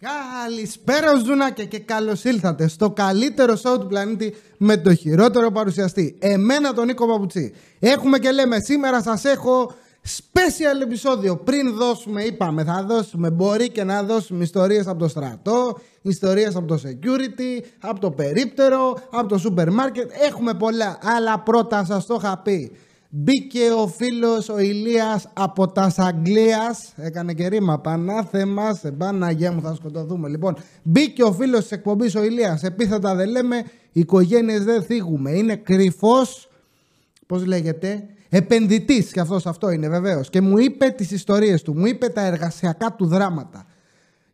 Καλησπέρα Ζουνάκια και καλώς ήλθατε στο καλύτερο show του πλανήτη με το χειρότερο παρουσιαστή. Εμένα τον Νίκο Παπουτσί. Έχουμε και λέμε σήμερα σας έχω special επεισόδιο. Πριν δώσουμε, είπαμε, θα δώσουμε, μπορεί και να δώσουμε ιστορίες από το στρατό, ιστορίες από το security, από το περίπτερο, από το σούπερ μάρκετ. Έχουμε πολλά, αλλά πρώτα σας το είχα πει. Μπήκε ο φίλος ο Ηλίας από τα Αγγλίας. Έκανε και ρήμα. Πανάθεμα, σε Παναγία μου θα σκοτωθούμε. Λοιπόν, μπήκε ο φίλος της εκπομπής ο Ηλίας. Επίθετα δεν λέμε, οικογένειες δεν θίγουμε. Είναι κρυφός, πώς λέγεται, επενδυτής και αυτός αυτό είναι βεβαίως. Και μου είπε τις ιστορίες του, μου είπε τα εργασιακά του δράματα.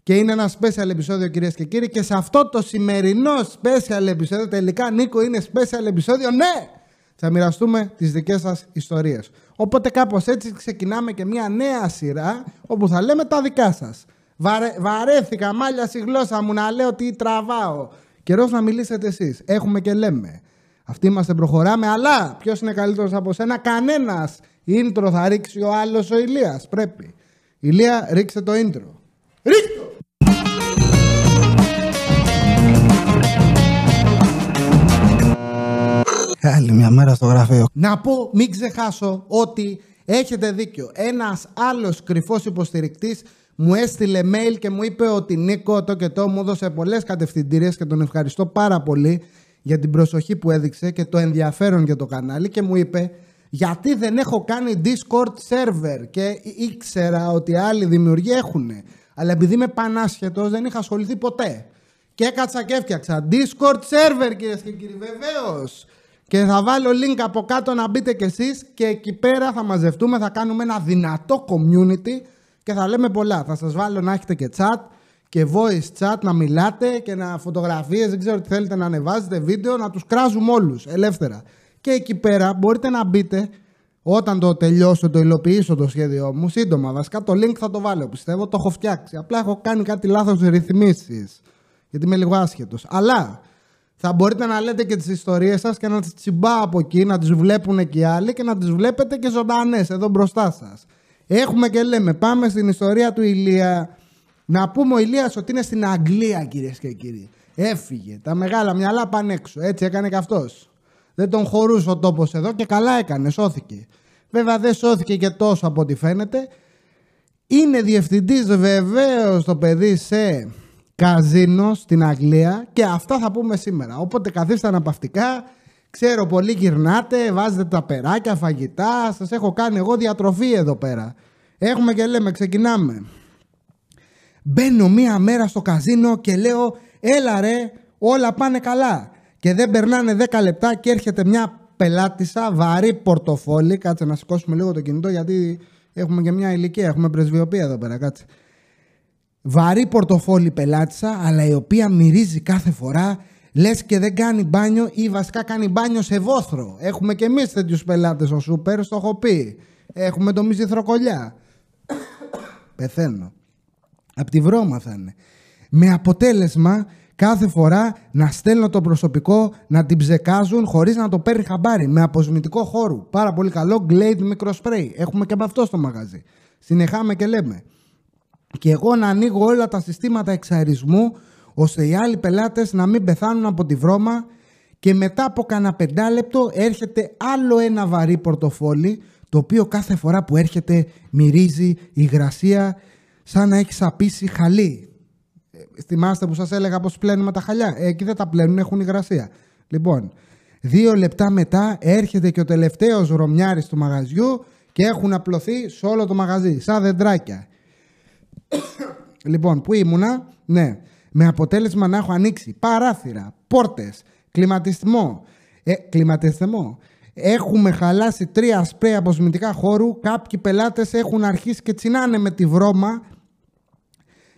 Και είναι ένα special επεισόδιο κυρίες και κύριοι και σε αυτό το σημερινό special επεισόδιο τελικά Νίκο είναι special επεισόδιο, ναι! Θα μοιραστούμε τις δικές σας ιστορίες. Οπότε κάπως έτσι ξεκινάμε και μια νέα σειρά όπου θα λέμε τα δικά σας. Βαρε... Βαρέθηκα μάλια στη γλώσσα μου να λέω τι τραβάω. Καιρός να μιλήσετε εσείς. Έχουμε και λέμε. Αυτοί είμαστε προχωράμε, αλλά ποιος είναι καλύτερος από σένα, κανένας. Ίντρο θα ρίξει ο άλλος ο Ηλίας. Πρέπει. Ηλία, ρίξε το intro. Άλλη μια μέρα στο γραφείο. Να πω, μην ξεχάσω ότι έχετε δίκιο. Ένας άλλος κρυφός υποστηρικτής μου έστειλε mail και μου είπε ότι Νίκο το και το μου έδωσε πολλές κατευθυντήριες και τον ευχαριστώ πάρα πολύ για την προσοχή που έδειξε και το ενδιαφέρον για το κανάλι και μου είπε γιατί δεν έχω κάνει Discord server και ήξερα ότι άλλοι δημιουργοί έχουν. Αλλά επειδή είμαι πανάσχετος δεν είχα ασχοληθεί ποτέ. Και έκατσα και έφτιαξα Discord server κυρίες και κύριοι βεβαίως. Και θα βάλω link από κάτω να μπείτε κι εσείς και εκεί πέρα θα μαζευτούμε, θα κάνουμε ένα δυνατό community και θα λέμε πολλά. Θα σας βάλω να έχετε και chat και voice chat, να μιλάτε και να φωτογραφίες, δεν ξέρω τι θέλετε να ανεβάζετε, βίντεο, να τους κράζουμε όλους ελεύθερα. Και εκεί πέρα μπορείτε να μπείτε όταν το τελειώσω, το υλοποιήσω το σχέδιό μου, σύντομα βασικά το link θα το βάλω, πιστεύω, το έχω φτιάξει. Απλά έχω κάνει κάτι λάθος ρυθμίσεις, γιατί είμαι λίγο άσχετος. Αλλά θα μπορείτε να λέτε και τις ιστορίες σας και να τις τσιμπά από εκεί, να τις βλέπουν και οι άλλοι και να τις βλέπετε και ζωντανές εδώ μπροστά σας. Έχουμε και λέμε, πάμε στην ιστορία του Ηλία. Να πούμε ο Ηλίας ότι είναι στην Αγγλία κυρίες και κύριοι. Έφυγε, τα μεγάλα μυαλά πάνε έξω, έτσι έκανε και αυτός. Δεν τον χωρούσε ο τόπος εδώ και καλά έκανε, σώθηκε. Βέβαια δεν σώθηκε και τόσο από ό,τι φαίνεται. Είναι διευθυντής βεβαίως το παιδί σε καζίνο στην Αγγλία και αυτά θα πούμε σήμερα. Οπότε καθίστε αναπαυτικά, ξέρω πολύ γυρνάτε, βάζετε τα περάκια, φαγητά, σας έχω κάνει εγώ διατροφή εδώ πέρα. Έχουμε και λέμε, ξεκινάμε. Μπαίνω μία μέρα στο καζίνο και λέω, έλα ρε, όλα πάνε καλά. Και δεν περνάνε 10 λεπτά και έρχεται μια πελάτησα, βαρύ πορτοφόλι. Κάτσε να σηκώσουμε λίγο το κινητό γιατί έχουμε και μια ηλικία, έχουμε πρεσβειοποία εδώ πέρα, κάτσε βαρύ πορτοφόλι πελάτησα, αλλά η οποία μυρίζει κάθε φορά λες και δεν κάνει μπάνιο ή βασικά κάνει μπάνιο σε βόθρο. Έχουμε και εμείς τέτοιους πελάτες στο σούπερ, στο έχω πει. Έχουμε το μυζηθροκολιά. Πεθαίνω. Απ' τη βρώμα θα είναι. Με αποτέλεσμα κάθε φορά να στέλνω το προσωπικό να την ψεκάζουν χωρίς να το παίρνει χαμπάρι. Με αποσμητικό χώρο. Πάρα πολύ καλό. Glade μικροσπρέι. Έχουμε και από αυτό στο μαγαζί. Συνεχάμε και λέμε και εγώ να ανοίγω όλα τα συστήματα εξαρισμού ώστε οι άλλοι πελάτες να μην πεθάνουν από τη βρώμα και μετά από κανένα πεντάλεπτο έρχεται άλλο ένα βαρύ πορτοφόλι το οποίο κάθε φορά που έρχεται μυρίζει υγρασία σαν να έχει σαπίσει χαλί. Ε, θυμάστε που σας έλεγα πως πλένουμε τα χαλιά; Ε, εκεί δεν τα πλένουν, έχουν υγρασία. Λοιπόν, δύο λεπτά μετά έρχεται και ο τελευταίος ρωμιάρης του μαγαζιού και έχουν απλωθεί σε όλο το μαγαζί, σαν δεντράκια λοιπόν, πού ήμουνα, ναι, με αποτέλεσμα να έχω ανοίξει παράθυρα, πόρτες, κλιματισμό, ε, κλιματισμό. Έχουμε χαλάσει τρία σπρέι αποσμητικά χώρου. Κάποιοι πελάτες έχουν αρχίσει και τσινάνε με τη βρώμα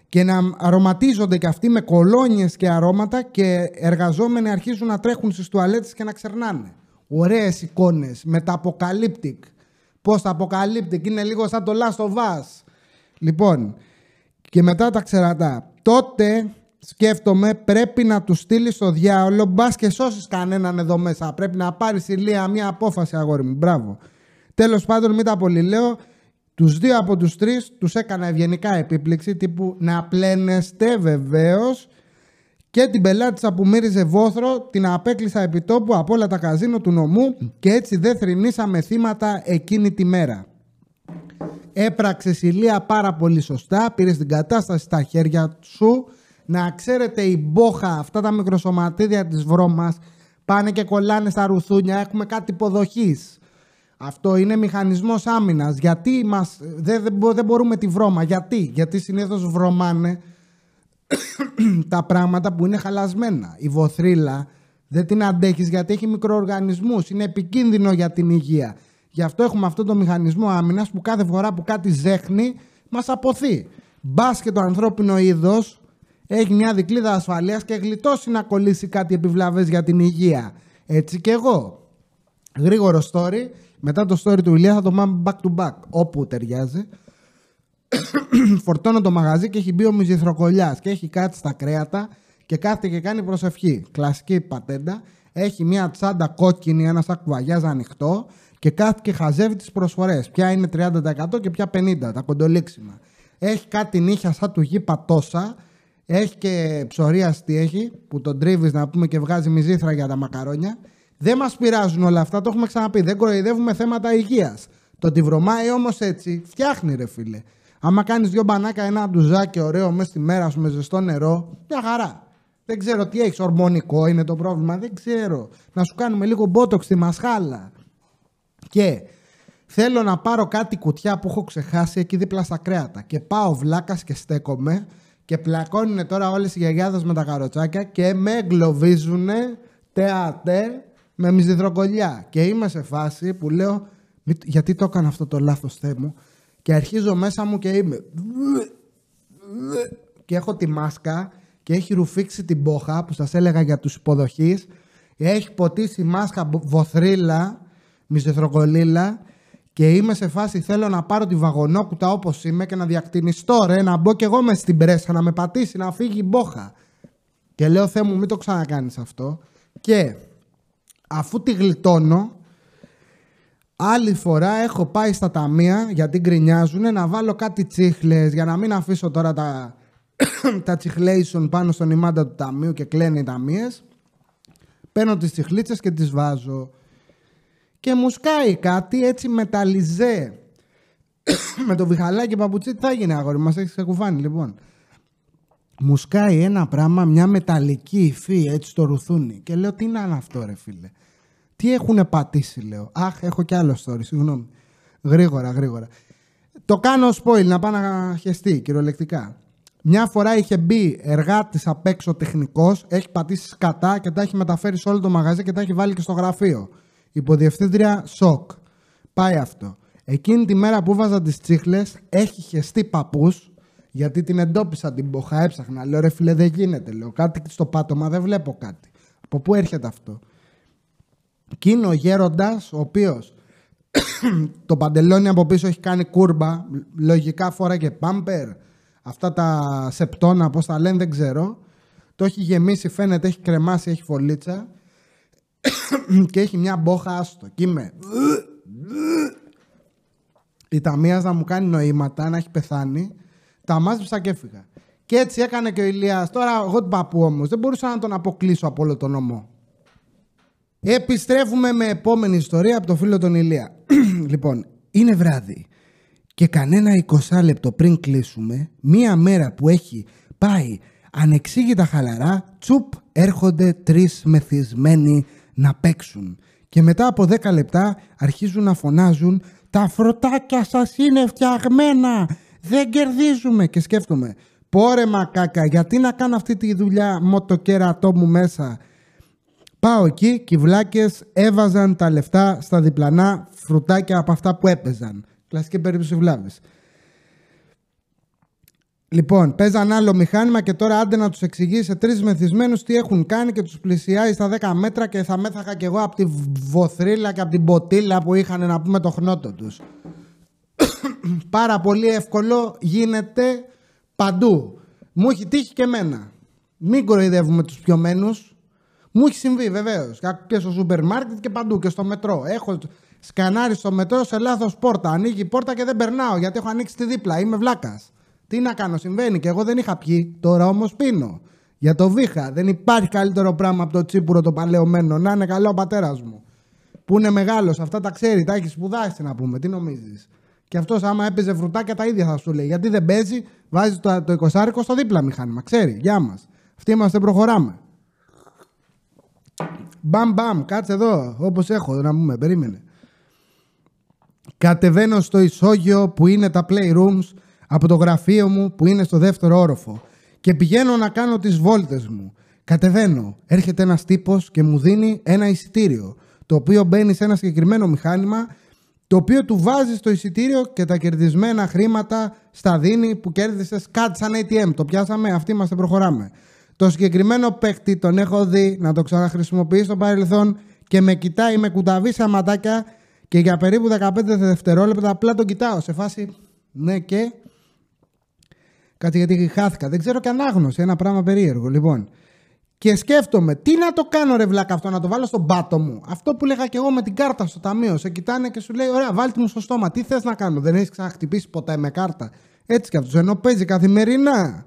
και να αρωματίζονται και αυτοί με κολόνιες και αρώματα και εργαζόμενοι αρχίζουν να τρέχουν στις τουαλέτες και να ξερνάνε. Ωραίες εικόνες με τα αποκαλύπτικ. Πώς τα αποκαλύπτικ είναι λίγο σαν το Last of Us. Λοιπόν, και μετά τα ξερατά. Τότε σκέφτομαι πρέπει να τους στείλεις στο διάολο μπας και σώσεις κανέναν εδώ μέσα. Πρέπει να πάρεις ηλία μια απόφαση, αγόρι μου. Μπράβο. Τέλος πάντων, μην τα πολύ λέω. Τους δύο από τους τρεις τους έκανα ευγενικά επίπληξη τύπου να πλένεστε βεβαίως και την πελάτησα που μύριζε βόθρο την απέκλεισα επιτόπου από όλα τα καζίνο του νομού και έτσι δεν θρυνήσαμε θύματα εκείνη τη μέρα. Έπραξε η Λία πάρα πολύ σωστά, πήρε την κατάσταση στα χέρια σου. Να ξέρετε η μπόχα, αυτά τα μικροσωματίδια της βρώμας πάνε και κολλάνε στα ρουθούνια, έχουμε κάτι υποδοχής. Αυτό είναι μηχανισμός άμυνας. Γιατί μας, δεν, δεν μπορούμε τη βρώμα, γιατί, γιατί συνήθως βρωμάνε τα πράγματα που είναι χαλασμένα. Η βοθρίλα δεν την αντέχεις γιατί έχει μικροοργανισμούς, είναι επικίνδυνο για την υγεία. Γι' αυτό έχουμε αυτό το μηχανισμό άμυνας που κάθε φορά που κάτι ζέχνει μας αποθεί. Μπας και το ανθρώπινο είδος έχει μια δικλίδα ασφαλείας και γλιτώσει να κολλήσει κάτι επιβλαβές για την υγεία. Έτσι και εγώ. Γρήγορο story. Μετά το story του Ηλίας θα το πάμε back to back. Όπου ταιριάζει. Φορτώνω το μαγαζί και έχει μπει ο Μιζηθροκολιά και έχει κάτσει στα κρέατα και κάθεται και κάνει προσευχή. Κλασική πατέντα. Έχει μια τσάντα κόκκινη, ένα σακουαγιάζ ανοιχτό και κάθε και χαζεύει τις προσφορές. Ποια είναι 30% και ποια 50%, τα κοντολίξιμα. Έχει κάτι νύχια σαν του γη πατόσα. Έχει και ψωρία τι έχει, που τον τρίβεις να πούμε και βγάζει μυζήθρα για τα μακαρόνια. Δεν μας πειράζουν όλα αυτά, το έχουμε ξαναπεί. Δεν κοροϊδεύουμε θέματα υγείας. Το ότι βρωμάει όμως έτσι, φτιάχνει ρε φίλε. Άμα κάνεις δύο μπανάκα, ένα ντουζάκι ωραίο μέσα στη μέρα σου με ζεστό νερό, μια χαρά. Δεν ξέρω τι έχεις. Ορμονικό είναι το πρόβλημα. Δεν ξέρω. Να σου κάνουμε λίγο μπότοξ στη μασχάλα. Και θέλω να πάρω κάτι κουτιά που έχω ξεχάσει εκεί δίπλα στα κρέατα. Και πάω βλάκας και στέκομαι και πλακώνουν τώρα όλες οι γιαγιάδες με τα καροτσάκια και με εγκλωβίζουν τεατέ με μυζιδροκολιά. Και είμαι σε φάση που λέω γιατί το έκανα αυτό το λάθος θέ μου και αρχίζω μέσα μου και είμαι και έχω τη μάσκα και έχει ρουφήξει την μπόχα που σας έλεγα για τους υποδοχείς έχει ποτίσει μάσκα βοθρίλα μισθροκολίλα και είμαι σε φάση θέλω να πάρω τη βαγονόκουτα όπως είμαι και να διακτηνιστώ ρε, να μπω κι εγώ μες στην πρέσα, να με πατήσει, να φύγει η μπόχα. Και λέω Θεέ μου μην το ξανακάνεις αυτό. Και αφού τη γλιτώνω, άλλη φορά έχω πάει στα ταμεία γιατί γκρινιάζουν να βάλω κάτι τσίχλες για να μην αφήσω τώρα τα, τα τσιχλέισον πάνω στον ημάντα του ταμείου και κλαίνε οι ταμείες. Παίρνω τις τσιχλίτσες και τις βάζω και μου σκάει κάτι έτσι μεταλλιζέ. με το βιχαλάκι παπουτσί τι θα γίνει αγόρι μας έχεις ξεκουφάνει λοιπόν. Μου σκάει ένα πράγμα, μια μεταλλική υφή έτσι στο ρουθούνι και λέω τι είναι αυτό ρε φίλε. Τι έχουν πατήσει λέω. Αχ έχω κι άλλο story συγγνώμη. Γρήγορα γρήγορα. Το κάνω spoil να πάω να χεστεί κυριολεκτικά. Μια φορά είχε μπει εργάτης απ' έξω τεχνικός, έχει πατήσει σκατά και τα έχει μεταφέρει σε όλο το μαγαζί και τα έχει βάλει και στο γραφείο. Υποδιευθύντρια σοκ. Πάει αυτό. Εκείνη τη μέρα που βάζα τις τσίχλες, έχει χεστεί παππούς, γιατί την εντόπισα την ποχά, έψαχνα. Λέω ρε φίλε, δεν γίνεται. Λέω κάτι στο πάτωμα, δεν βλέπω κάτι. Από πού έρχεται αυτό; Και είναι ο γέροντας, ο οποίος το παντελόνι από πίσω έχει κάνει κούρμπα, λογικά φορά και πάμπερ. Αυτά τα σεπτόνα, πώς τα λένε, δεν ξέρω. Το έχει γεμίσει, φαίνεται, έχει κρεμάσει, έχει φωλίτσα. και έχει μια μπόχα άστο. Και είμαι. Η ταμεία να μου κάνει νοήματα, να έχει πεθάνει. Τα μάζεψα και έφυγα. Και έτσι έκανε και ο Ηλίας. Τώρα, εγώ του παππού όμω, δεν μπορούσα να τον αποκλείσω από όλο τον νομό. Επιστρέφουμε με επόμενη ιστορία από το φίλο τον Ηλία. λοιπόν, είναι βράδυ και κανένα 20 λεπτό πριν κλείσουμε, μία μέρα που έχει πάει ανεξήγητα χαλαρά, τσουπ έρχονται τρεις μεθυσμένοι να παίξουν. Και μετά από 10 λεπτά αρχίζουν να φωνάζουν «Τα φρωτάκια σας είναι φτιαγμένα, δεν κερδίζουμε» και σκέφτομαι «Πόρε μακάκα, γιατί να κάνω αυτή τη δουλειά με το κέρατό μου μέσα» Πάω εκεί και οι βλάκες έβαζαν τα λεφτά στα διπλανά φρουτάκια από αυτά που έπαιζαν. Κλασική περίπτωση βλάβης. Λοιπόν, παίζαν άλλο μηχάνημα και τώρα άντε να τους εξηγήσει σε τρεις μεθυσμένους τι έχουν κάνει και τους πλησιάζει στα 10 μέτρα και θα μέθαχα κι εγώ από τη βοθρίλα και από την ποτήλα που είχαν να πούμε το χνότο τους. Πάρα πολύ εύκολο γίνεται παντού. Μου έχει τύχει και εμένα. Μην κοροϊδεύουμε τους πιωμένους. Μου έχει συμβεί βεβαίως. Και στο σούπερ μάρκετ και παντού και στο μετρό. Έχω σκανάρει στο μετρό σε λάθος πόρτα. Ανοίγει η πόρτα και δεν περνάω γιατί έχω ανοίξει τη δίπλα. Είμαι βλάκας. Τι να κάνω, συμβαίνει. Και εγώ δεν είχα πιει. Τώρα όμως πίνω. Για το βήχα. Δεν υπάρχει καλύτερο πράγμα από το τσίπουρο το παλαιωμένο. Να είναι καλό ο πατέρας μου. Που είναι μεγάλος. Αυτά τα ξέρει. Τα έχει σπουδάσει να πούμε. Τι νομίζεις. Και αυτός άμα έπαιζε φρουτάκια τα ίδια θα σου λέει. Γιατί δεν παίζει, βάζει το, το 20 στο δίπλα μηχάνημα. Ξέρει. Γεια μας. Αυτοί είμαστε, προχωράμε. Μπαμ μπαμ, κάτσε εδώ, όπως έχω, να πούμε, περίμενε. Κατεβαίνω στο ισόγειο που είναι τα playrooms από το γραφείο μου που είναι στο δεύτερο όροφο και πηγαίνω να κάνω τις βόλτες μου. Κατεβαίνω, έρχεται ένας τύπος και μου δίνει ένα εισιτήριο το οποίο μπαίνει σε ένα συγκεκριμένο μηχάνημα το οποίο του βάζει στο εισιτήριο και τα κερδισμένα χρήματα στα δίνει που κέρδισε κάτι σαν ATM. Το πιάσαμε, αυτοί είμαστε, προχωράμε. Το συγκεκριμένο παίκτη τον έχω δει να το ξαναχρησιμοποιεί στο παρελθόν και με κοιτάει με κουταβή σε ματάκια και για περίπου 15 δευτερόλεπτα απλά τον κοιτάω σε φάση ναι και κάτι γιατί χάθηκα. Δεν ξέρω και ανάγνωση, ένα πράγμα περίεργο. Λοιπόν, και σκέφτομαι, τι να το κάνω ρε βλάκα αυτό, να το βάλω στον πάτο μου. Αυτό που λέγα και εγώ με την κάρτα στο ταμείο. Σε κοιτάνε και σου λέει, ωραία, βάλτε μου στο στόμα. Τι θες να κάνω, δεν έχεις ξαναχτυπήσει ποτέ με κάρτα. Έτσι κι αυτός, ενώ παίζει καθημερινά.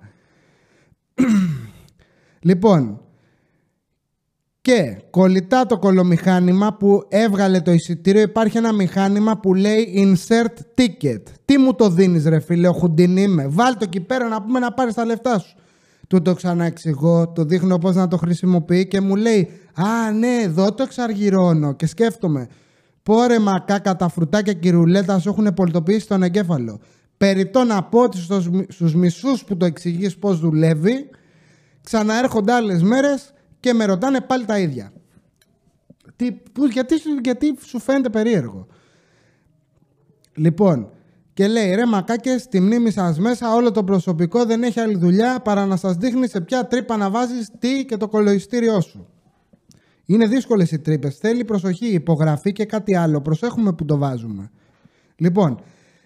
Λοιπόν, και κολλητά το κολομηχάνημα που έβγαλε το εισιτήριο υπάρχει ένα μηχάνημα που λέει insert ticket. Τι μου το δίνεις ρε φίλε, ο Χουντινί είμαι; Βάλ το εκεί πέρα να πούμε να πάρεις τα λεφτά σου. Του το ξαναεξηγώ, το δείχνω πώς να το χρησιμοποιεί και μου λέει «Α, ναι, εδώ το εξαργυρώνω» και σκέφτομαι «Πόρε μακάκα, τα φρουτάκια και η ρουλέτα σου έχουν πολιτοποιήσει τον εγκέφαλο». Περιτώ να πω ότι στους μισούς που το εξηγείς πώς δουλεύει ξαναέρχονται άλλες μέρες και με ρωτάνε πάλι τα ίδια. Τι, που, γιατί, γιατί σου φαίνεται περίεργο. Λοιπόν, και λέει ρε μακάκες, στη μνήμη σας μέσα όλο το προσωπικό δεν έχει άλλη δουλειά παρά να σας δείχνει σε ποια τρύπα να βάζεις τι και το κολοιστήριό σου. Είναι δύσκολες οι τρύπες. Θέλει προσοχή, υπογραφή και κάτι άλλο. Προσέχουμε που το βάζουμε. Λοιπόν,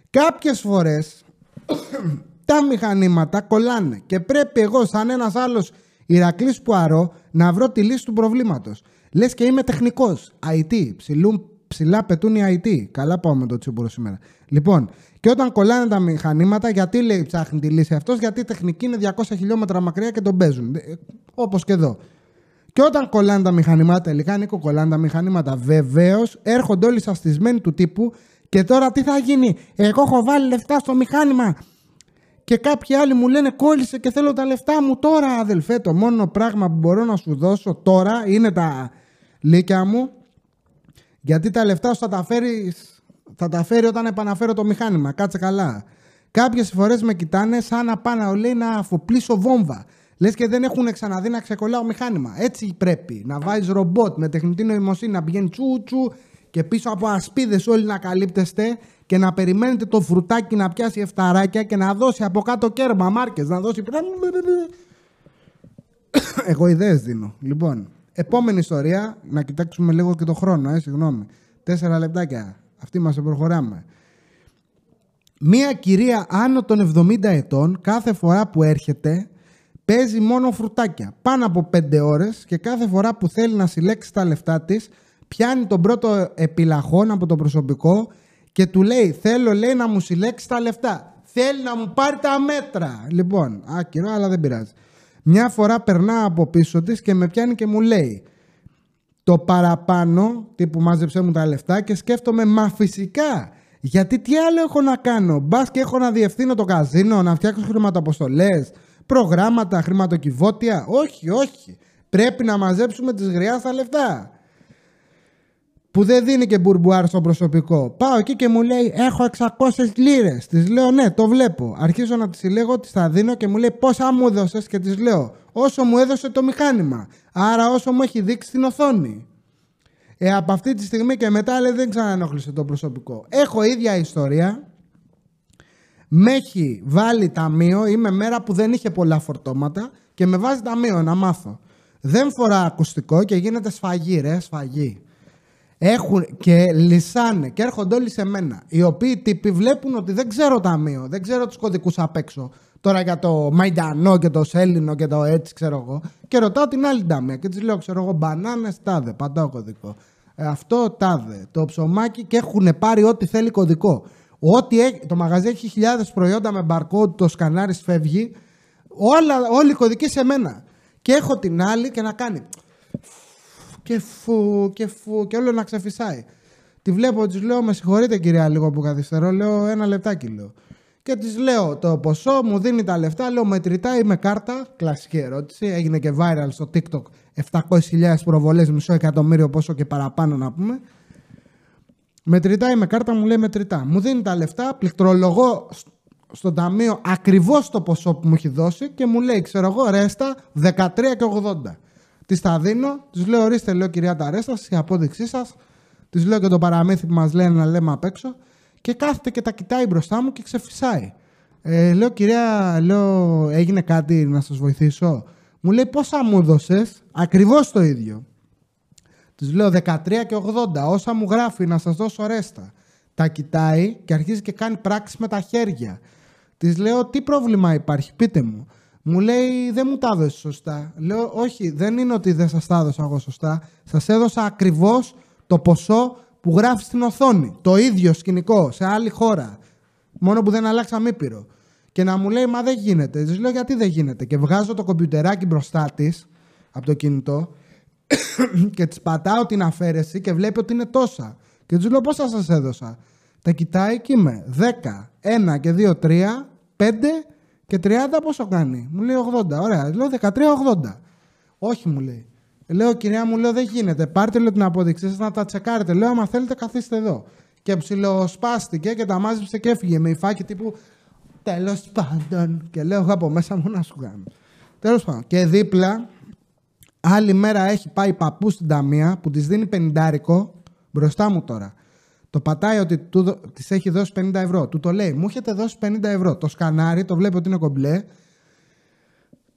κάποιες φορές τα μηχανήματα κολλάνε και πρέπει εγώ σαν ένας άλλος Ηρακλής Πουαρό να βρω τη λύση του προβλήματος. Λες και είμαι τεχνικός, IT, ψηλού, ψηλά πετούν οι IT. Καλά πάω με το τσίμπουρο σήμερα. Λοιπόν, και όταν κολλάνε τα μηχανήματα, γιατί λέει ψάχνει τη λύση αυτός, γιατί η τεχνική είναι 200 χιλιόμετρα μακριά και τον παίζουν. Ε, όπως και εδώ. Και όταν κολλάνε τα μηχανήματα, τελικά Νίκο, κολλάνε τα μηχανήματα. Βεβαίως έρχονται όλοι σαστισμένοι του τύπου και τώρα τι θα γίνει. Εγώ έχω βάλει λεφτά στο μηχάνημα και κάποιοι άλλοι μου λένε κόλλησε και θέλω τα λεφτά μου τώρα αδελφέ. Το μόνο πράγμα που μπορώ να σου δώσω τώρα είναι τα λύκια μου. Γιατί τα λεφτά σου θα τα φέρεις θα τα φέρει όταν επαναφέρω το μηχάνημα. Κάτσε καλά κάποιες φορές με κοιτάνε σαν να πάνε λέει να αφοπλίσω βόμβα. Λες και δεν έχουν ξαναδεί να ξεκολλάω μηχάνημα. Έτσι πρέπει. Να βάζεις ρομπότ με τεχνητή νοημοσύνη να πηγαίνει τσου τσου και πίσω από ασπίδες όλοι να καλύπτεστε και να περιμένετε το φρουτάκι να πιάσει εφταράκια και να δώσει από κάτω κέρμα μάρκες. Να δώσει. Εγώ ιδέες δίνω. Λοιπόν, επόμενη ιστορία. Να κοιτάξουμε λίγο και το χρόνο, ε, συγγνώμη. Τέσσερα λεπτάκια. Αυτή μας προχωράμε. Μία κυρία άνω των 70 ετών κάθε φορά που έρχεται παίζει μόνο φρουτάκια. Πάνω από 5 ώρες και κάθε φορά που θέλει να συλλέξει τα λεφτά της πιάνει τον πρώτο επιλαχόν από το προσωπικό και του λέει θέλω λέει να μου συλλέξεις τα λεφτά. Θέλει να μου πάρει τα μέτρα. Λοιπόν, άκυρο αλλά δεν πειράζει. Μια φορά περνά από πίσω της και με πιάνει και μου λέει το παραπάνω, τύπου μάζεψέ μου τα λεφτά και σκέφτομαι μα φυσικά γιατί τι άλλο έχω να κάνω; Μπας και έχω να διευθύνω το καζίνο, να φτιάξω χρηματοαποστολές, προγράμματα, χρηματοκιβώτια. Όχι, όχι. Πρέπει να μαζέψουμε τις γριάς στα λεφτά που δεν δίνει και μπουρμπουάρ στο προσωπικό. Πάω εκεί και μου λέει: Έχω 600 λίρες. Της λέω: Ναι, το βλέπω. Αρχίζω να τη συλλέγω, τη τα δίνω και μου λέει: Πόσα μου έδωσες και της λέω: Όσο μου έδωσε το μηχάνημα. Άρα όσο μου έχει δείξει την οθόνη. Ε, από αυτή τη στιγμή και μετά λέει, δεν ξανανόχλησε το προσωπικό. Έχω ίδια ιστορία. Με έχει βάλει ταμείο. Είμαι μέρα που δεν είχε πολλά φορτώματα και με βάζει ταμείο να μάθω. Δεν φορά ακουστικό και γίνεται σφαγή, ρε, σφαγή έχουν και λυσάνε και έρχονται όλοι σε μένα. Οι οποίοι τύποι βλέπουν ότι δεν ξέρω ταμείο, δεν ξέρω τους κωδικούς απ' έξω. τώρα για το Μαϊντανό και το Σέλινο και το έτσι, ξέρω εγώ. Και ρωτάω την άλλη ντάμια και της λέω, ξέρω εγώ, μπανάνες τάδε, παντάω κωδικό. Ε, αυτό τάδε, το ψωμάκι και έχουν πάρει ό,τι θέλει κωδικό. Ό,τι το μαγαζί έχει χιλιάδες προϊόντα με barcode, το σκανάρι φεύγει. Όλα, όλοι οι κωδικοί σε μένα. Και έχω την άλλη και να κάνει. Και φου, και φου, και όλο να ξεφυσάει. Τη βλέπω, της λέω: Με συγχωρείτε κυρία, λίγο που καθυστερώ. Λέω: Ένα λεπτάκι λέω. Και της λέω το ποσό, μου δίνει τα λεφτά. Λέω: Μετρητά ή με κάρτα. Κλασική ερώτηση. Έγινε και viral στο TikTok. 700.000 προβολές, μισό εκατομμύριο, πόσο και παραπάνω να πούμε. Μετρητά ή με κάρτα, μου λέει μετρητά. Μου δίνει τα λεφτά, πληκτρολογώ στο ταμείο ακριβώς το ποσό που μου έχει δώσει και μου λέει, ξέρω εγώ, ρέστα 13 και 80. Τη τα δίνω, τη λέω, ορίστε, λέω κυρία τα ρέστα, η απόδειξή σας. Τη λέω και το παραμύθι που μας λένε να λέμε απ' έξω. Και κάθεται και τα κοιτάει μπροστά μου και ξεφυσάει. Ε, λέω, κυρία, λέω, έγινε κάτι να σας βοηθήσω; Μου λέει, πόσα μου έδωσες, ακριβώς το ίδιο. Τη λέω 13 και 80. Όσα μου γράφει να σας δώσω ρέστα. Τα κοιτάει και αρχίζει και κάνει πράξη με τα χέρια. Της λέω τι πρόβλημα υπάρχει, πείτε μου. Μου λέει δεν μου τα έδωσες σωστά. Λέω όχι, δεν είναι ότι δεν σας τα έδωσα εγώ σωστά. Σας έδωσα ακριβώς το ποσό που γράφει στην οθόνη. Το ίδιο σκηνικό σε άλλη χώρα. Μόνο που δεν αλλάξα μήπειρο. Και να μου λέει, Μα δεν γίνεται. Της λέω γιατί δεν γίνεται. Και βγάζω το κομπιουτεράκι μπροστά της από το κινητό και της πατάω την αφαίρεση και βλέπει ότι είναι τόσα. Και του λέω πόσα σας έδωσα. Τα κοιτάει και είμαι 10, 1 και 2, 3, 5 και 30 πόσο κάνει; Μου λέει 80. Ωραία. Λέω 13, 80. Όχι μου λέει. Λέω κυρία μου, λέω δεν γίνεται. Πάρτε λέω, την απόδειξή σας να τα τσεκάρετε. Λέω άμα θέλετε καθίστε εδώ. Και ψιλοσπάστηκε και τα μάζεψε και έφυγε με υφάκι τύπου τέλος πάντων. Και λέω εγώ από μέσα μου να σου κάνω. Τέλος πάντων. Και δίπλα Άλλη μέρα έχει πάει παππού στην ταμεία που της δίνει πενιντάρικο μπροστά μου τώρα. Το πατάει ότι της έχει δώσει 50 ευρώ. Του το λέει, μου έχετε δώσει 50 ευρώ. Το σκανάρι, το βλέπει ότι είναι κομπλέ.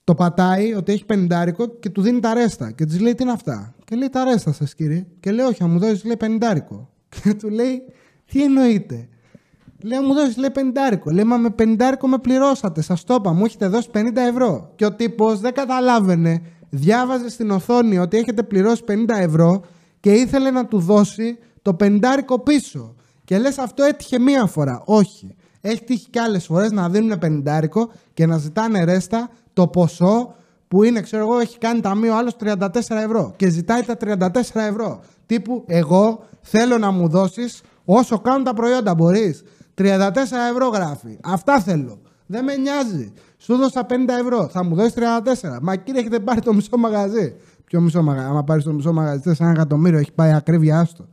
Το πατάει ότι έχει πενιντάρικο και του δίνει τα ρέστα. Και της λέει, Τι είναι αυτά; Και λέει, Τα ρέστα σας, κύριε. Και λέει, Όχι, μου δώσεις, λέει πενιντάρικο. Και του λέει, Τι εννοείται. Λέει, μου δώσεις, λέει πενιντάρικο. Λέει, Μα με πενιντάρικο με πληρώσατε. Σας το είπα, μου έχετε δώσει 50 ευρώ. Και ο τύπος δεν καταλάβαινε διάβαζε στην οθόνη ότι έχετε πληρώσει 50 ευρώ και ήθελε να του δώσει το πεντάρικο πίσω. Και λες αυτό έτυχε μία φορά. Όχι. Έχει τύχει και άλλες φορές να δίνουν πεντάρικο και να ζητάνε ρέστα το ποσό που είναι, ξέρω εγώ, έχει κάνει ταμείο άλλος 34 ευρώ και ζητάει τα 34 ευρώ. Τύπου, εγώ θέλω να μου δώσεις όσο κάνουν τα προϊόντα, μπορείς. 34 ευρώ γράφει. Αυτά θέλω. Δεν με νοιάζει. Σου δώσα 50 ευρώ. Θα μου δώσεις 34. Μα κύριε, έχετε πάρει το μισό μαγαζί. Ποιο μισό μαγαζί. Άμα πάρεις το μισό μαγαζί, θε ένα εκατομμύριο, έχει πάει ακρίβεια, άστο.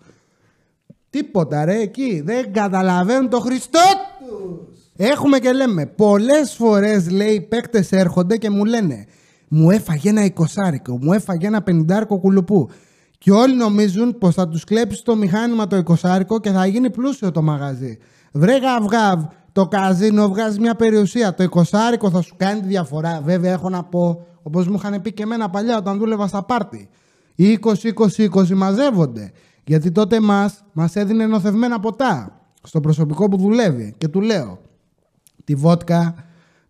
Τίποτα ρε εκεί. Δεν καταλαβαίνουν το Χριστό τους. Έχουμε και λέμε. Πολλές φορές λέει οι παίκτες έρχονται και μου λένε Μου έφαγε ένα εικοσάρικο, μου έφαγε ένα πενιντάρικο κουλουπού. Και όλοι νομίζουν πως θα τους κλέψει το μηχάνημα το εικοσάρικο και θα γίνει πλούσιο το μαγαζί. Βρε γαυγάβ, το καζίνο βγάζει μια περιουσία. Το εικοσάρικο θα σου κάνει τη διαφορά. Βέβαια, έχω να πω, όπως μου είχαν πει και εμένα παλιά όταν δούλευα στα πάρτι. Οι 20-20-20 μαζεύονται. Γιατί τότε μας μας έδινε νοθευμένα ποτά στο προσωπικό που δουλεύει. Και του λέω, τη βότκα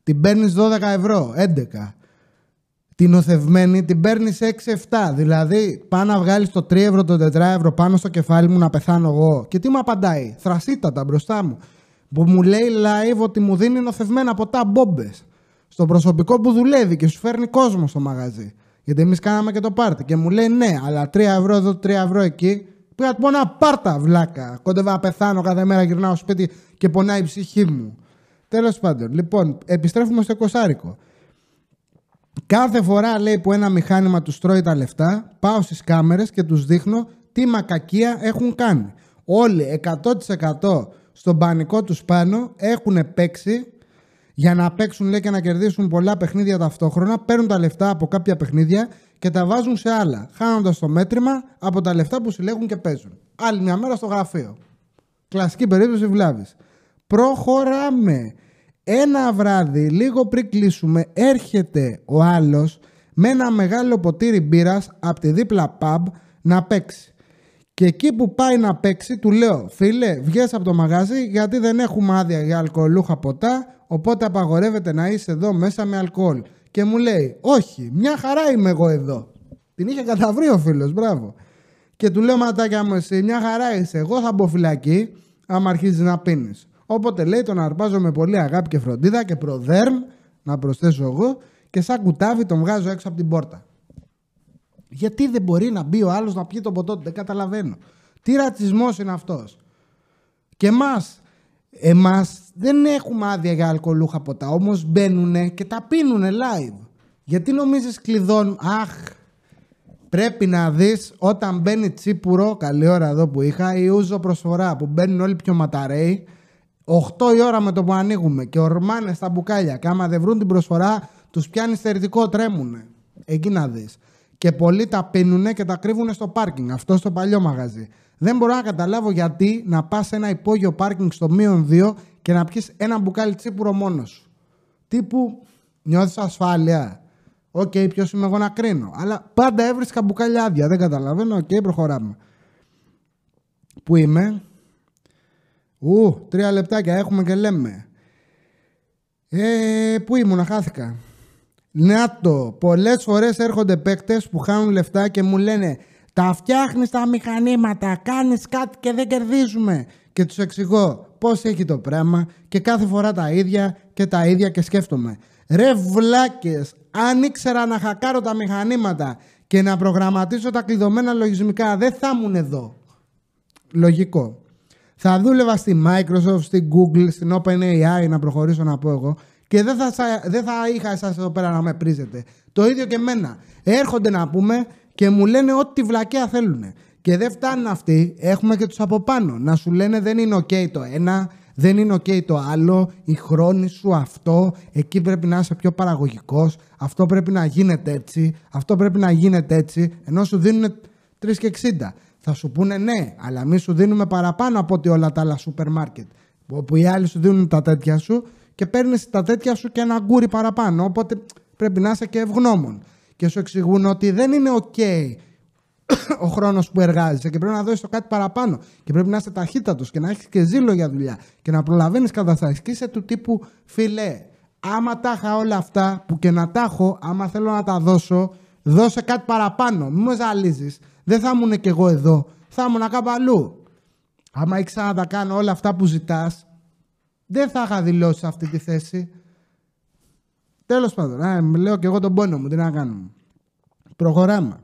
την παίρνεις 12 ευρώ, 11. Την νοθευμένη την παίρνεις 6-7. Δηλαδή, πάω να βγάλεις το 3 ευρώ, το 4 ευρώ πάνω στο κεφάλι μου να πεθάνω εγώ. Και τι μου απαντάει, θρασίτατα μπροστά μου που μου λέει live ότι μου δίνει νοθευμένα ποτά μπόμπες. Στο προσωπικό που δουλεύει και σου φέρνει κόσμο στο μαγαζί. Γιατί εμείς κάναμε και το πάρτι. Και μου λέει ναι, αλλά 3 ευρώ εδώ, 3 ευρώ εκεί. Πήγα του πω να πάρτα βλάκα. Κόντευα να πεθάνω κάθε μέρα, γυρνάω σπίτι και πονάει η ψυχή μου. Τέλος πάντων, λοιπόν, επιστρέφουμε στο κοσάρικο. Κάθε φορά λέει που ένα μηχάνημα τους τρώει τα λεφτά, πάω στις κάμερες και τους δείχνω τι μακακία έχουν κάνει. Όλοι 100% στον πανικό τους πάνω, έχουν παίξει για να παίξουν λέει και να κερδίσουν πολλά παιχνίδια ταυτόχρονα, παίρνουν τα λεφτά από κάποια παιχνίδια και τα βάζουν σε άλλα, χάνοντας το μέτρημα από τα λεφτά που συλλέγουν και παίζουν. Άλλη μια μέρα στο γραφείο. Κλασική περίπτωση βλάβης. Προχωράμε. Ένα βράδυ, λίγο πριν κλείσουμε, έρχεται ο άλλος με ένα μεγάλο ποτήρι μπύρας από τη δίπλα pub να παίξει. Και εκεί που πάει να παίξει, του λέω: Φίλε, βγες από το μαγάζι γιατί δεν έχουμε άδεια για αλκοολούχα ποτά. Οπότε απαγορεύεται να είσαι εδώ μέσα με αλκοόλ. Και μου λέει: Όχι, μια χαρά είμαι εγώ εδώ. Την είχε καταβρει ο φίλος, μπράβο. Και του λέω: Ματάκια μου, εσύ μια χαρά είσαι. Εγώ θα μπω φυλακή, άμα αρχίζεις να πίνεις. Οπότε λέει: Τον αρπάζω με πολύ αγάπη και φροντίδα και προδέρμ, να προσθέσω εγώ, και σαν κουτάβι τον βγάζω έξω από την πόρτα. Γιατί δεν μπορεί να μπει ο άλλος να πιει το ποτό του, δεν καταλαβαίνω. Τι ρατσισμός είναι αυτός. Και εμάς, εμάς δεν έχουμε άδεια για αλκοολούχα ποτά, όμως μπαίνουν και τα πίνουν live. Γιατί νομίζεις κλειδών, αχ, πρέπει να δεις όταν μπαίνει τσίπουρο, καλή ώρα εδώ που είχα, ή ούζο προσφορά που μπαίνουν όλοι πιο ματαρέοι, 8 η ώρα με το που ανοίγουμε και ορμάνε στα μπουκάλια. Και άμα δεν βρουν την προσφορά, τους πιάνει στερητικό, τρέμουνε. Εκεί να δεις. Και πολλοί τα πίνουνε και τα κρύβουν στο πάρκινγκ. Αυτό στο παλιό μαγαζί. Δεν μπορώ να καταλάβω γιατί να πας σε ένα υπόγειο πάρκινγκ στο μείον 2 και να πιεις ένα μπουκάλι τσίπουρο μόνος σου. Τύπου νιώθεις ασφάλεια. OK, okay, ποιος είμαι εγώ να κρίνω. Αλλά πάντα έβρισκα μπουκάλια άδεια. Δεν καταλαβαίνω. OK, okay, προχωράμε. Πού είμαι; Ου, τρία λεπτάκια έχουμε και λέμε. Ε, πού ήμουν, χάθηκα. το. Πολλές φορές έρχονται παίκτες που χάνουν λεφτά και μου λένε Τα φτιάχνεις τα μηχανήματα, κάνεις κάτι και δεν κερδίζουμε. Και τους εξηγώ πώς έχει το πράγμα και κάθε φορά τα ίδια και τα ίδια και σκέφτομαι. Ρε βλάκες, αν ήξερα να χακάρω τα μηχανήματα και να προγραμματίσω τα κλειδωμένα λογισμικά, δεν θα ήμουν εδώ. Λογικό. Θα δούλευα στη Microsoft, στη Google, στην OpenAI να προχωρήσω να πω εγώ και δεν θα, δεν θα είχα εσάς εδώ πέρα να με πρίζετε. Το ίδιο και εμένα. Έρχονται να πούμε και μου λένε ό,τι βλακέα θέλουν. Και δεν φτάνουν αυτοί, έχουμε και τους από πάνω. Να σου λένε δεν είναι OK το ένα, δεν είναι OK το άλλο, η χρόνη σου αυτό, εκεί πρέπει να είσαι πιο παραγωγικός, αυτό πρέπει να γίνεται έτσι, αυτό πρέπει να γίνεται έτσι, ενώ σου δίνουν 3 και 60. Θα σου πούνε ναι, αλλά εμείς σου δίνουμε παραπάνω από ότι όλα τα άλλα σούπερ μάρκετ. Όπου οι άλλοι σου δίνουν τα τέτοια σου και παίρνεις τα τέτοια σου και ένα γκούρι παραπάνω. Οπότε πρέπει να είσαι και ευγνώμων. Και σου εξηγούν ότι δεν είναι OK ο χρόνος που εργάζεσαι και πρέπει να δώσεις το κάτι παραπάνω. Και πρέπει να είσαι ταχύτατος και να έχεις και ζήλο για δουλειά και να προλαβαίνεις καταστάσεις. Και είσαι του τύπου φίλε. Άμα τα είχα όλα αυτά που και να τα έχω, άμα θέλω να τα δώσω, δώσε κάτι παραπάνω. Μην με ζαλίζεις. Δεν θα ήμουν κι εγώ εδώ. Θα ήμουν κάπου αλλού. Άμα ήξερα να τα κάνω όλα αυτά που ζητάς, δεν θα είχα δηλώσει αυτή τη θέση. Τέλος πάντων, α, λέω και εγώ τον πόνο μου, τι να κάνουμε. Προχωράμε.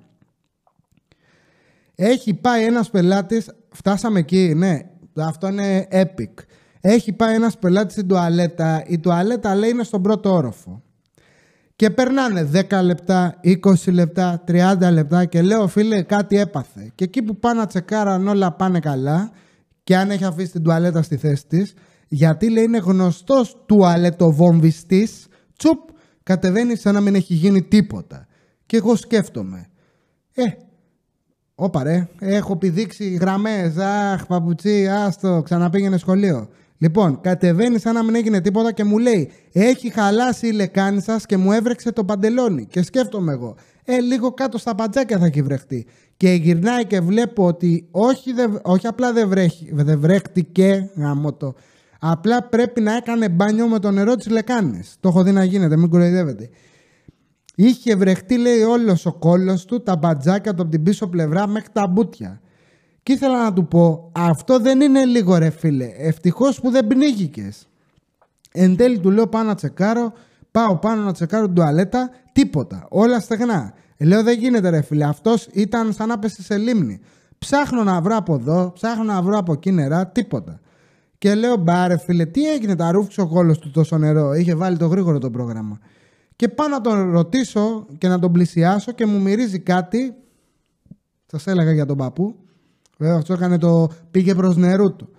Έχει πάει ένας πελάτης, φτάσαμε εκεί, ναι, αυτό είναι epic. Έχει πάει ένας πελάτης στην τουαλέτα, η τουαλέτα λέει είναι στον πρώτο όροφο. Και περνάνε 10 λεπτά, 20 λεπτά, 30 λεπτά και λέω φίλε κάτι έπαθε. Και εκεί που πάνε να τσεκάραν όλα πάνε καλά και αν έχει αφήσει την τουαλέτα στη θέση της, γιατί λέει είναι γνωστός τουαλετοβόμβιστης, τσουπ, κατεβαίνει σαν να μην έχει γίνει τίποτα. Και εγώ σκέφτομαι, ε, όπα ρε, έχω πηδήξει γραμμές, αχ παπουτσί, άστο, ξαναπήγαινε σχολείο. Λοιπόν, κατεβαίνει σαν να μην έγινε τίποτα και μου λέει: Έχει χαλάσει η λεκάνη σας και μου έβρεξε το παντελόνι. Και σκέφτομαι εγώ: Ε, λίγο κάτω στα παντζάκια θα έχει βρεχτεί. Και γυρνάει και βλέπω ότι όχι, δε, όχι απλά δεν δε βρέχτηκε, γαμώτο, Απλά πρέπει να έκανε μπάνιο με το νερό της λεκάνης. Το έχω δει να γίνεται, μην κοροϊδεύετε. Είχε βρεχτεί, λέει, όλος ο κόλος του, τα μπατζάκια του από την πίσω πλευρά μέχρι τα μπουτια. Και ήθελα να του πω, αυτό δεν είναι λίγο ρε φίλε. Ευτυχώς που δεν πνίγηκες. Εν τέλει του λέω πάω να τσεκάρω, πάω πάνω να τσεκάρω την τουαλέτα, τίποτα. Όλα στεγνά. Λέω δεν γίνεται ρε φίλε, αυτός ήταν σαν να πέσει σε λίμνη. Ψάχνω να βρω από εδώ, ψάχνω να βρω από εκεί νερά, τίποτα. Και λέω μπάρε φίλε, τι έγινε, τα ρούφηξε ο κόλος του τόσο νερό. Είχε βάλει το γρήγορο το πρόγραμμα. Και πάω να τον ρωτήσω και να τον πλησιάσω και μου μυρίζει κάτι. Σας έλεγα για τον παππού. Βέβαια αυτό έκανε το πήγε προς νερού του.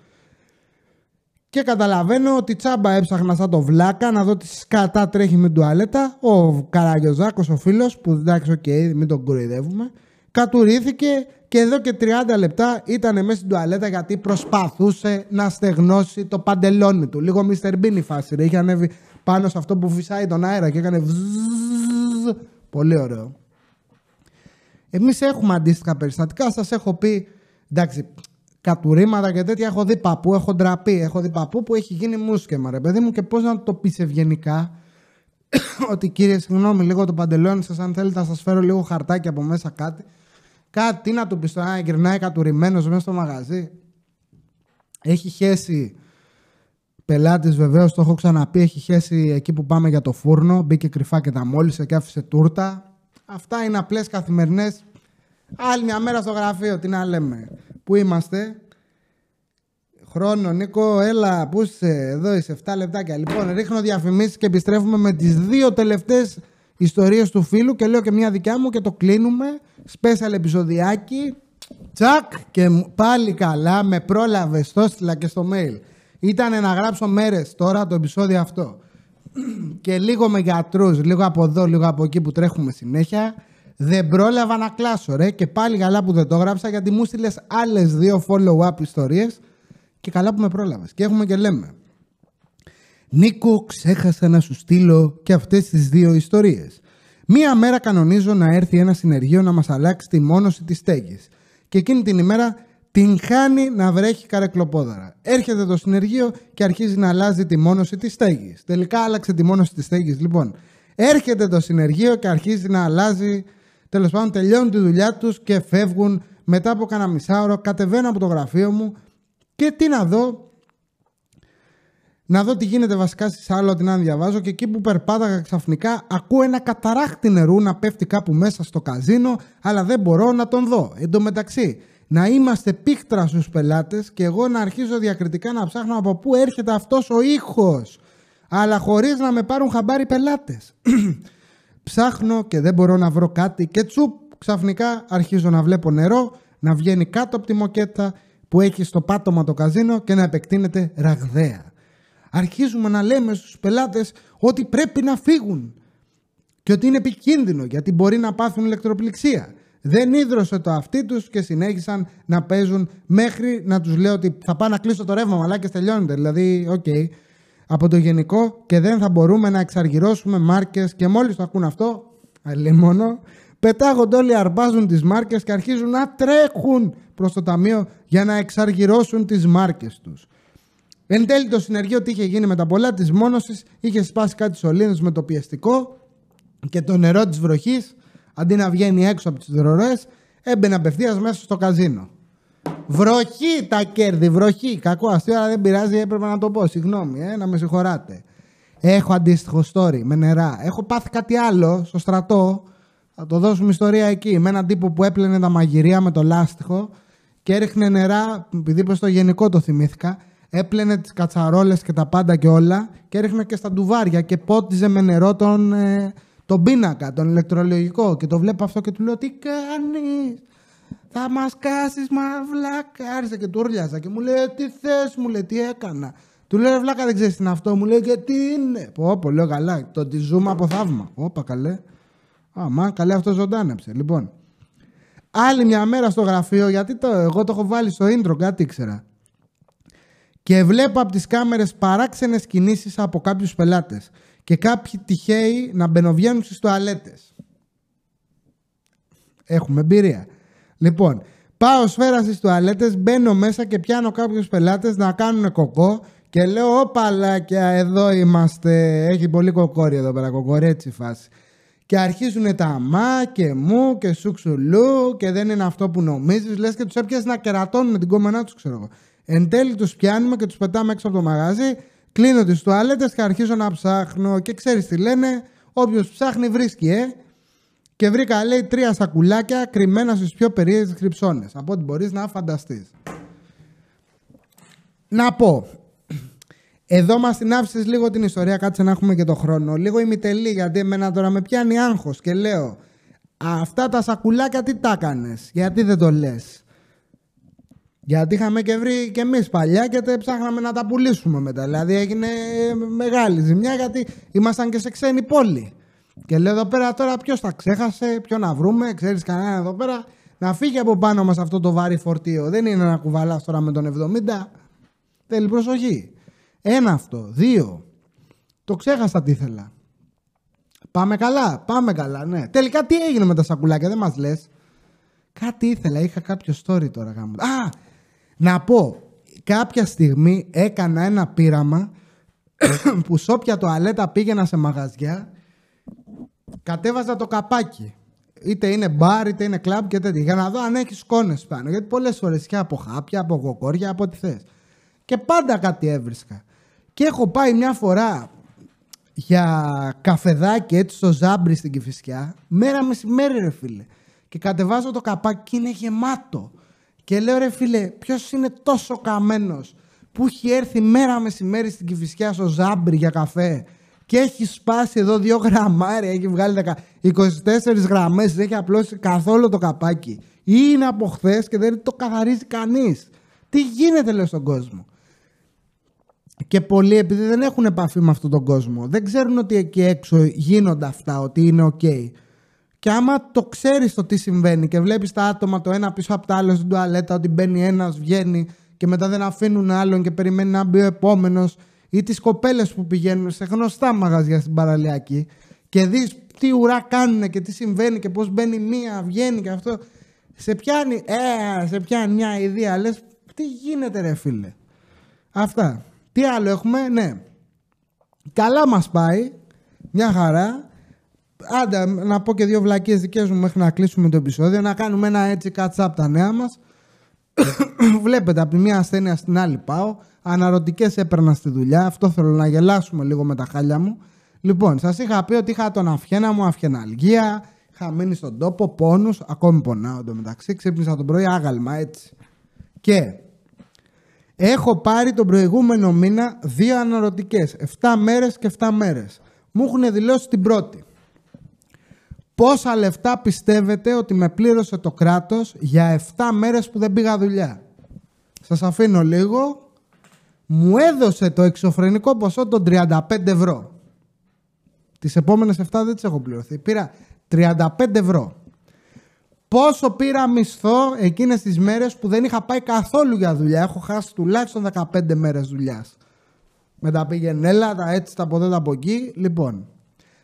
Και καταλαβαίνω ότι τσάμπα έψαχνα σαν το βλάκα να δω τι σκατά τρέχει με την τουαλέτα. Ο Καραγιοζάκος, ο φίλος, που εντάξει, ok, okay, μην τον κοροϊδεύουμε, κατουρίθηκε και εδώ και 30 λεπτά ήταν μέσα στην τουαλέτα γιατί προσπαθούσε να στεγνώσει το παντελόνι του. Λίγο Mr. Bean η φάση. Ρε. Είχε ανέβει πάνω σε αυτό που φυσάει τον αέρα και έκανε Πολύ ωραίο. Εμείς έχουμε αντίστοιχα περιστατικά. Σας έχω πει Εντάξει, κατουρήματα και τέτοια έχω δει παππού, έχω ντραπεί. Έχω δει παππού που έχει γίνει μουσκεμα, ρε παιδί μου, και πώς να το πεις ευγενικά. ότι κύριε, συγγνώμη, λίγο το παντελόνι σας, αν θέλετε, να σας φέρω λίγο χαρτάκι από μέσα κάτι. Κάτι, τι να του πεις τώρα, γυρνάει κατουρημένος μέσα στο μαγαζί. Έχει χέσει πελάτης, βεβαίως, το έχω ξαναπεί. Έχει χέσει εκεί που πάμε για το φούρνο. Μπήκε κρυφά και τα μόλισε και άφησε τούρτα. Αυτά είναι απλές καθημερινές. Άλλη μια μέρα στο γραφείο, τι να λέμε. Πού είμαστε; Χρόνο, Νίκο, έλα, πού είσαι, εδώ είσαι, 7 λεπτάκια. Λοιπόν, ρίχνω διαφημίσεις και επιστρέφουμε με τις δύο τελευταίες ιστορίες του φίλου και λέω και μια δικιά μου και το κλείνουμε. Special επεισοδιάκι. Τσακ και πάλι καλά, με πρόλαβες, το έστειλα και στο mail. Ήταν να γράψω μέρες τώρα το επεισόδιο αυτό. και λίγο με γιατρούς, λίγο από εδώ, λίγο από εκεί που τρέχουμε συνέχεια. Δεν πρόλαβα να κλάσω ρε και πάλι καλά που δεν το έγραψα γιατί μου στείλες άλλες δύο follow-up ιστορίες και καλά που με πρόλαβες. Και έχουμε και λέμε. Νίκο, ξέχασα να σου στείλω και αυτές τις δύο ιστορίες. Μία μέρα κανονίζω να έρθει ένα συνεργείο να μας αλλάξει τη μόνωση της στέγης. Και εκείνη την ημέρα την χάνει να βρέχει καρεκλοπόδαρα. Έρχεται το συνεργείο και αρχίζει να αλλάζει τη μόνωση της στέγης. Τελικά άλλαξε τη μόνωση της στέγης. Λοιπόν, έρχεται το συνεργείο και αρχίζει να αλλάζει. Τέλος πάντων, τελειώνουν τη δουλειά τους και φεύγουν μετά από κανένα μισάωρο. Κατεβαίνω από το γραφείο μου και τι να δω. Να δω τι γίνεται βασικά στη άλλο ότι να διαβάζω και εκεί που περπάταγα ξαφνικά ακούω ένα καταράχτη νερού να πέφτει κάπου μέσα στο καζίνο αλλά δεν μπορώ να τον δω. Εν τω μεταξύ να είμαστε πίχτρα στους πελάτες και εγώ να αρχίζω διακριτικά να ψάχνω από πού έρχεται αυτός ο ήχος αλλά χωρίς να με πάρουν χαμπάρι πελάτες. Ψάχνω και δεν μπορώ να βρω κάτι και τσουπ ξαφνικά αρχίζω να βλέπω νερό να βγαίνει κάτω από τη μοκέτα που έχει στο πάτωμα το καζίνο και να επεκτείνεται ραγδαία. Αρχίζουμε να λέμε στους πελάτες ότι πρέπει να φύγουν και ότι είναι επικίνδυνο γιατί μπορεί να πάθουν ηλεκτροπληξία δεν ίδρωσε το αυτί τους και συνέχισαν να παίζουν μέχρι να τους λέω ότι θα πάω να κλείσω το ρεύμα, μαλάκες τελειώνετε. Δηλαδή, ok, okay, από το γενικό και δεν θα μπορούμε να εξαργυρώσουμε μάρκες και μόλις το ακούν αυτό, μόνο, πετάγονται όλοι, αρμπάζουν τις μάρκες και αρχίζουν να τρέχουν προς το ταμείο για να εξαργυρώσουν τις μάρκες τους. Εν τέλει το συνεργείο τι είχε γίνει με τα πολλά της μόνωσης, είχε σπάσει κάτι σωλήνε με το πιεστικό και το νερό της βροχής αντί να βγαίνει έξω από τις δρορές, έμπαινε απευθείας μέσα στο καζίνο. Βροχή τα κέρδη, βροχή. Κακό αστείο, αλλά δεν πειράζει, έπρεπε να το πω. Συγγνώμη, ε, να με συγχωράτε. Έχω αντίστοιχο story με νερά. Έχω πάθει κάτι άλλο στο στρατό. Θα το δώσουμε ιστορία εκεί. Με έναν τύπο που έπλαινε τα μαγειρία με το λάστιχο και έριχνε νερά, επειδή προς το γενικό το θυμήθηκα. Έπλαινε τις κατσαρόλες και τα πάντα και όλα και έριχνε και στα ντουβάρια και πότιζε με νερό τον, ε, τον πίνακα, τον ηλεκτρολογικό. Και το βλέπω αυτό και του λέω τι κάνεις; Θα μας κάσεις βλάκα άρχισε και του όρλιαζα και μου λέει τι θες μου λέει τι έκανα του λέω βλάκα δεν ξέρεις τι είναι αυτό μου λέει και τι είναι πω πω λέω καλά το ότι ζούμε από θαύμα όπα καλέ. Αμά, καλέ αυτό ζωντάνεψε. Λοιπόν, άλλη μια μέρα στο γραφείο, γιατί το, εγώ το έχω βάλει στο intro, κάτι ήξερα. Και βλέπω από τις κάμερες παράξενες κινήσεις από κάποιους πελάτες και κάποιοι τυχαίοι να μπαινοβγαίνουν στις τουαλέτες. Έχουμε εμπειρία. Λοιπόν, πάω σφαίρα στις τουαλέτες, μπαίνω μέσα και πιάνω κάποιους πελάτες να κάνουν κοκό και λέω όπαλάκια εδώ είμαστε, έχει πολύ κοκόρι εδώ πέρα, κοκορέτσι φάση. Και αρχίζουν τα μα και μου και σουξουλού και δεν είναι αυτό που νομίζεις, λες και τους έπιασες να κερατώνουν την κόμενά τους ξέρω εγώ. Εν τέλει τους πιάνουμε και τους πετάμε έξω από το μαγάζι Κλείνω τις τουαλέτες και αρχίζω να ψάχνω και ξέρεις τι λένε, όποιος ψάχνει βρίσκει, ε. Και βρήκα, λέει, τρία σακουλάκια κρυμμένα στις πιο περίεργες κρυψώνες, από ό,τι μπορείς να φανταστείς. Να πω, εδώ μας την άφησες λίγο την ιστορία, κάτσε να έχουμε και το χρόνο. Λίγο ημιτελή, γιατί εμένα τώρα με πιάνει άγχος και λέω, αυτά τα σακουλάκια τι τα έκανες, γιατί δεν το λες; Γιατί είχαμε και βρει και εμείς παλιά και τε ψάχναμε να τα πουλήσουμε μετά. Δηλαδή έγινε μεγάλη ζημιά γιατί ήμασταν και σε ξένη πόλη. Και λέω εδώ πέρα τώρα ποιος τα ξέχασε, ποιο να βρούμε, ξέρεις κανένα εδώ πέρα. Να φύγει από πάνω μας αυτό το βάρη φορτίο. Δεν είναι να κουβαλάς τώρα με τον 70. Θέλει προσοχή. Ένα αυτό. Δύο. Το ξέχασα τι ήθελα. Πάμε καλά, πάμε καλά, ναι. Τελικά τι έγινε με τα σακουλάκια, δεν μας λες. Κάτι ήθελα, είχα κάποιο story τώρα γάμος. Α! Να πω, κάποια στιγμή έκανα ένα πείραμα που σε όποια τοαλέτα πήγαινα σε μαγαζιά, κατέβαζα το καπάκι. Είτε είναι μπαρ, είτε είναι κλαμπ και τέτοια. Για να δω αν έχεις σκόνε πάνω. Γιατί πολλές φορές και από χάπια, από γοκόρια, από ό,τι θες. Και πάντα κάτι έβρισκα. Και έχω πάει μια φορά για καφεδάκι έτσι στο ζάμπρι στην Κηφισιά, μέρα μεσημέρι ρε φίλε. Και κατεβάζω το καπάκι και είναι γεμάτο. Και λέω ρε φίλε, ποιος είναι τόσο καμένος που έχει έρθει μέρα μεσημέρι στην Κηφισιά στο ζάμπρι για καφέ και έχει σπάσει εδώ δύο γραμμάρια, έχει βγάλει 24 γραμμές, έχει απλώσει καθόλου το καπάκι. Ή είναι από χθες και δεν το καθαρίζει κανείς. Τι γίνεται λέω στον κόσμο. Και πολλοί επειδή δεν έχουν επαφή με αυτόν τον κόσμο, δεν ξέρουν ότι εκεί έξω γίνονται αυτά, ότι είναι ok. Και άμα το ξέρεις το τι συμβαίνει και βλέπεις τα άτομα το ένα πίσω από το άλλο στην τουαλέτα, ότι μπαίνει ένας, βγαίνει και μετά δεν αφήνουν άλλον και περιμένει να μπει ο επόμενος, ή τις κοπέλες που πηγαίνουν σε γνωστά μαγαζιά στην παραλιακή και δεις τι ουρά κάνουν και τι συμβαίνει και πώς μπαίνει μία, βγαίνει και αυτό. Σε πιάνει, ε, σε πιάνει μια ιδέα. Λες, τι γίνεται, ρε φίλε. Αυτά. Τι άλλο έχουμε, ναι. Καλά μας πάει, μια χαρά. Άντε, να πω και δύο βλακίες δικές μου μέχρι να κλείσουμε το επεισόδιο, να κάνουμε ένα έτσι catch-up τα νέα μας. Βλέπετε, από τη μία ασθένεια στην άλλη πάω. Αναρωτικές έπαιρνα στη δουλειά. Αυτό θέλω να γελάσουμε λίγο με τα χάλια μου. Λοιπόν, σας είχα πει ότι είχα τον αυχένα μου, αυγεναλγία. Είχα μείνει στον τόπο, πόνους. Ακόμη πονάω εντωμεταξύ. Ξύπνησα τον πρωί άγαλμα έτσι. Και Έχω πάρει τον προηγούμενο μήνα δύο αναρωτικές. 7 μέρες και 7 μέρες. Μου έχουν δηλώσει την πρώτη. Πόσα λεφτά πιστεύετε ότι με πλήρωσε το κράτος για 7 μέρες που δεν πήγα δουλειά; Σας αφήνω λίγο. Μου έδωσε το εξωφρενικό ποσό των 35 ευρώ. Τις επόμενες 7 δεν τις έχω πληρωθεί. Πήρα 35 ευρώ πόσο πήρα μισθό εκείνες τις μέρες που δεν είχα πάει καθόλου για δουλειά; Έχω χάσει τουλάχιστον 15 μέρες δουλειάς. Μετά πήγαινε Ελλάδα, έτσι τα από εδώ, τα από εκεί. Λοιπόν,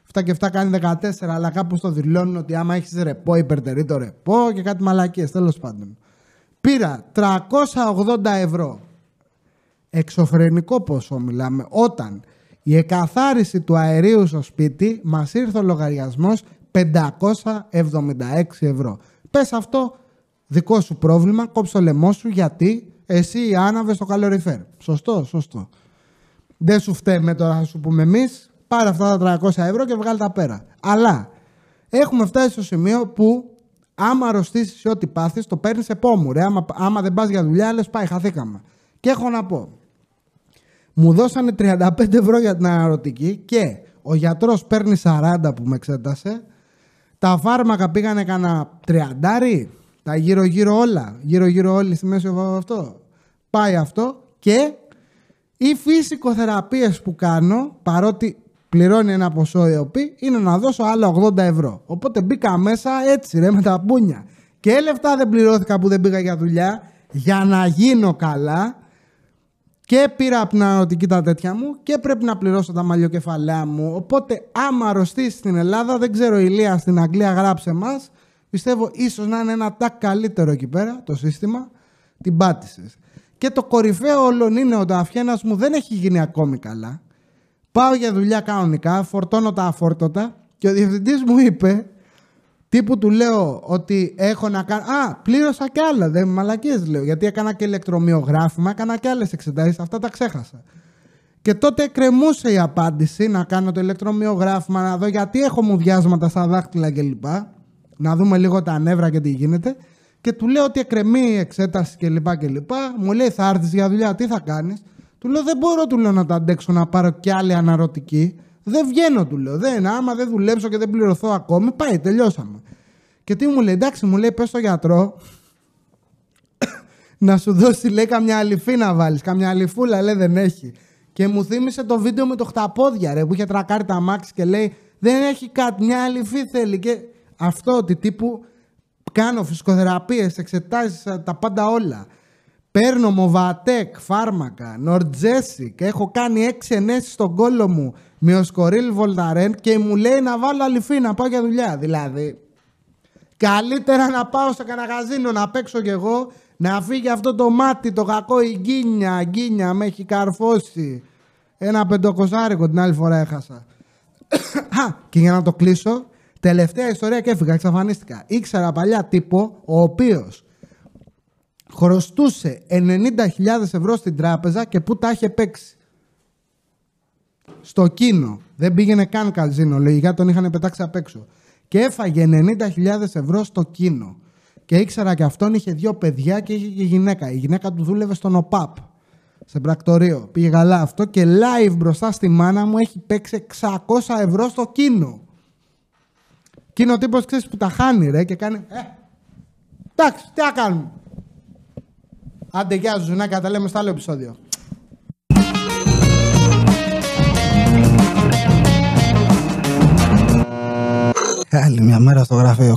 αυτά και αυτά κάνει 14, αλλά κάπου το δηλώνουν ότι άμα έχεις ρεπό, υπερτερεί το ρεπό και κάτι μαλακίες, τέλος πάντων. Πήρα 380 ευρώ. Εξωφρενικό ποσό μιλάμε. Όταν η εκαθάριση του αερίου στο σπίτι μας ήρθε ο λογαριασμός 576 ευρώ. Πες αυτό δικό σου πρόβλημα, κόψε το λαιμό σου γιατί εσύ άναβες το καλοριφέρ. Σωστό, σωστό. Δεν σου φταίμε τώρα να σου πούμε εμείς, πάρε αυτά τα 300 ευρώ και βγάλει τα πέρα. Αλλά έχουμε φτάσει στο σημείο που άμα αρρωστήσεις ό,τι πάθεις, το παίρνεις επόμου. Ρε. Άμα, άμα δεν πας για δουλειά, λες πάει, χαθήκαμε. Και έχω να πω. Μου δώσανε 35 ευρώ για την αναρωτική και ο γιατρός παίρνει 40 που με εξέτασε τα φάρμακα πήγανε κανένα τριαντάρι. Τα γύρω-γύρω όλα. Γύρω-γύρω όλοι στη μέση αυτό. Πάει αυτό και οι φυσικοθεραπείες που κάνω, παρότι πληρώνει ένα ποσό ΕΟΠΗ, είναι να δώσω άλλα 80 ευρώ. Οπότε μπήκα μέσα έτσι ρε με τα πούνια. Και λεφτά δεν πληρώθηκα που δεν πήγα για δουλειά για να γίνω καλά και πήρα από την αναρωτική τα τέτοια μου και πρέπει να πληρώσω τα μαλλιοκεφαλαία μου. Οπότε, άμα αρρωστήσει στην Ελλάδα, δεν ξέρω, Ηλία στην Αγγλία γράψε μας. Πιστεύω ίσως να είναι ένα τάκ καλύτερο εκεί πέρα το σύστημα. Την πάτησες. Και το κορυφαίο όλων είναι ότι ο αφιένας μου δεν έχει γίνει ακόμη καλά. Πάω για δουλειά κανονικά, φορτώνω τα αφόρτωτα και ο διευθυντής μου είπε Τύπου του λέω ότι έχω να κάνω. Α, πλήρωσα κι άλλα. Δεν μαλακίε λέω. Γιατί έκανα και ηλεκτρομοιογράφημα, έκανα και άλλες εξετάσεις. Αυτά τα ξέχασα. Και τότε κρεμούσε η απάντηση να κάνω το ηλεκτρομοιογράφημα, να δω γιατί έχω μουδιάσματα στα δάχτυλα κλπ. Να δούμε λίγο τα νεύρα και τι γίνεται. Και του λέω ότι εκκρεμεί η εξέταση κλπ. κλπ. Μου λέει θα έρθεις για δουλειά, τι θα κάνεις; Του λέω δεν μπορώ του λέω, να τα αντέξω να πάρω κι άλλη αναρωτική. Δεν βγαίνω, του λέω. Δεν, άμα δεν δουλέψω και δεν πληρωθώ ακόμη, πάει, τελειώσαμε. Και τι μου λέει, εντάξει, μου λέει, πες στο γιατρό να σου δώσει, λέει, καμιά αλοιφή να βάλεις. Καμιά αλοιφούλα, λέει, δεν έχει. Και μου θύμισε το βίντεο με το χταπόδια, ρε, που είχε τρακάρει τ' αμάξι και λέει, δεν έχει κάτι, μια αλοιφή θέλει. Και αυτό ότι τύπου κάνω φυσικοθεραπείες, εξετάσεις, τα πάντα όλα. Παίρνω Movatec, φάρμακα, Norgesic, έχω κάνει έξι ενέσεις στον κώλο μου με Muscoril Voltaren και μου λέει να βάλω αλοιφή να πάω για δουλειά. Δηλαδή, Καλύτερα να πάω σε κανένα γαζίνο να παίξω κι εγώ, να φύγει αυτό το μάτι, το κακό, η γκίνια, γκίνια, με έχει καρφώσει. Ένα πεντοκοσάρικο την άλλη φορά έχασα. και για να το κλείσω, τελευταία ιστορία και έφυγα, εξαφανίστηκα. Ήξερα παλιά τύπο, ο οποίος χρωστούσε 90.000 ευρώ στην τράπεζα και πού τα είχε παίξει. Στο κίνο. Δεν πήγαινε καν καζίνο. Λογικά τον είχαν πετάξει απ' έξω. Και έφαγε 90.000 ευρώ στο κίνο. Και ήξερα και αυτόν είχε δύο παιδιά και είχε και γυναίκα. Η γυναίκα του δούλευε στον ΟΠΑΠ. Σε πρακτορείο. Πήγε καλά αυτό και live μπροστά στη μάνα μου έχει παίξει 600 ευρώ στο κίνο. Κίνο τύπος ξέρεις που τα χάνει ρε και κάνει... Ε, εντάξει, τι να κάνουμε. Άντε, γεια σου, Ζουνάκα, τα λέμε στο άλλο επεισόδιο. Άλλη μια μέρα στο γραφείο.